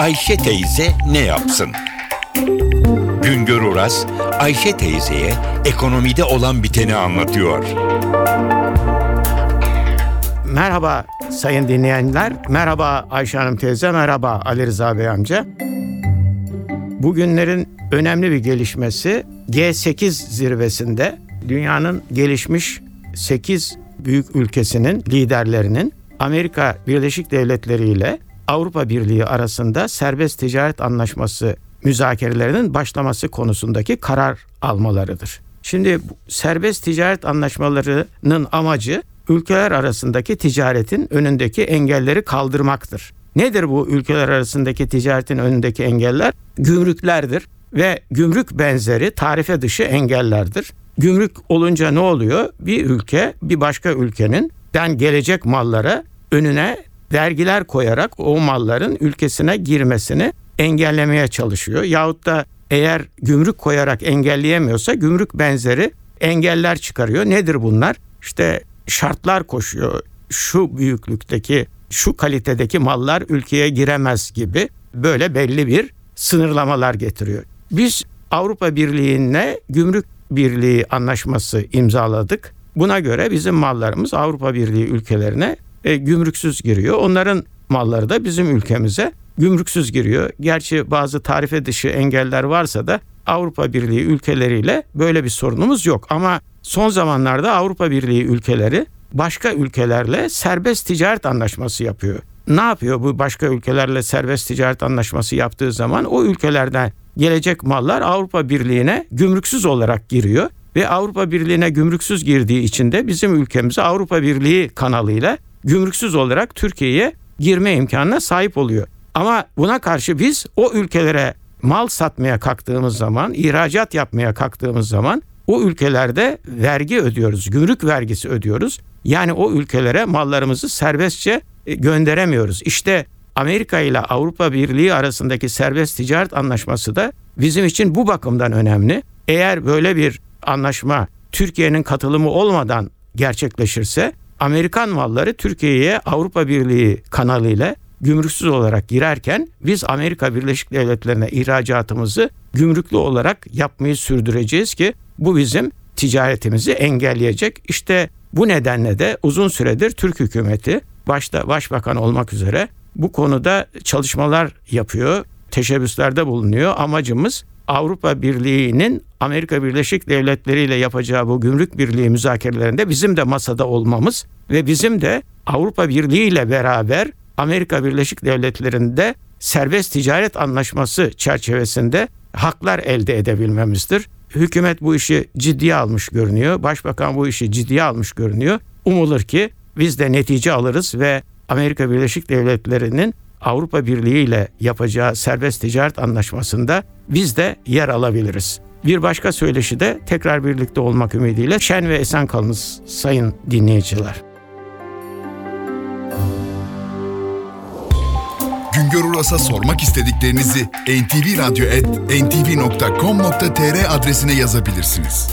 Ayşe teyze ne yapsın? Güngör Oras, Ayşe teyzeye ekonomide olan biteni anlatıyor. Merhaba sayın dinleyenler, merhaba Ayşe Hanım teyze, merhaba Ali Rıza Bey amca. Bugünlerin önemli bir gelişmesi G8 zirvesinde dünyanın gelişmiş 8 büyük ülkesinin liderlerinin Amerika Birleşik Devletleri ile Avrupa Birliği arasında serbest ticaret anlaşması müzakerelerinin başlaması konusundaki karar almalarıdır. Şimdi serbest ticaret anlaşmalarının amacı ülkeler arasındaki ticaretin önündeki engelleri kaldırmaktır. Nedir bu ülkeler arasındaki ticaretin önündeki engeller? Gümrüklerdir ve gümrük benzeri tarife dışı engellerdir. Gümrük olunca ne oluyor? Bir ülke bir başka ülkenin den gelecek mallara önüne vergiler koyarak o malların ülkesine girmesini engellemeye çalışıyor. Yahut da eğer gümrük koyarak engelleyemiyorsa gümrük benzeri engeller çıkarıyor. Nedir bunlar? İşte şartlar koşuyor. Şu büyüklükteki, şu kalitedeki mallar ülkeye giremez gibi böyle belli bir sınırlamalar getiriyor. Biz Avrupa Birliği'ne gümrük birliği anlaşması imzaladık. Buna göre bizim mallarımız Avrupa Birliği ülkelerine e, gümrüksüz giriyor. Onların malları da bizim ülkemize gümrüksüz giriyor. Gerçi bazı tarife dışı engeller varsa da Avrupa Birliği ülkeleriyle böyle bir sorunumuz yok. Ama son zamanlarda Avrupa Birliği ülkeleri başka ülkelerle serbest ticaret anlaşması yapıyor. Ne yapıyor bu başka ülkelerle serbest ticaret anlaşması yaptığı zaman o ülkelerden gelecek mallar Avrupa Birliği'ne gümrüksüz olarak giriyor ve Avrupa Birliği'ne gümrüksüz girdiği için de bizim ülkemize Avrupa Birliği kanalıyla gümrüksüz olarak Türkiye'ye girme imkanına sahip oluyor. Ama buna karşı biz o ülkelere mal satmaya kalktığımız zaman, ihracat yapmaya kalktığımız zaman o ülkelerde vergi ödüyoruz, gümrük vergisi ödüyoruz. Yani o ülkelere mallarımızı serbestçe e, gönderemiyoruz. İşte Amerika ile Avrupa Birliği arasındaki serbest ticaret anlaşması da bizim için bu bakımdan önemli. Eğer böyle bir anlaşma Türkiye'nin katılımı olmadan gerçekleşirse Amerikan malları Türkiye'ye Avrupa Birliği kanalıyla gümrüksüz olarak girerken biz Amerika Birleşik Devletleri'ne ihracatımızı gümrüklü olarak yapmayı sürdüreceğiz ki bu bizim ticaretimizi engelleyecek. İşte bu nedenle de uzun süredir Türk hükümeti başta başbakan olmak üzere bu konuda çalışmalar yapıyor, teşebbüslerde bulunuyor. Amacımız Avrupa Birliği'nin Amerika Birleşik Devletleri ile yapacağı bu gümrük birliği müzakerelerinde bizim de masada olmamız ve bizim de Avrupa Birliği ile beraber Amerika Birleşik Devletleri'nde serbest ticaret anlaşması çerçevesinde haklar elde edebilmemizdir. Hükümet bu işi ciddiye almış görünüyor. Başbakan bu işi ciddiye almış görünüyor. Umulur ki biz de netice alırız ve Amerika Birleşik Devletleri'nin Avrupa Birliği ile yapacağı serbest ticaret anlaşmasında biz de yer alabiliriz. Bir başka söyleşi de tekrar birlikte olmak ümidiyle şen ve esen kalınız sayın dinleyiciler. Güngör Uras'a sormak istediklerinizi ntvradio.com.tr adresine yazabilirsiniz.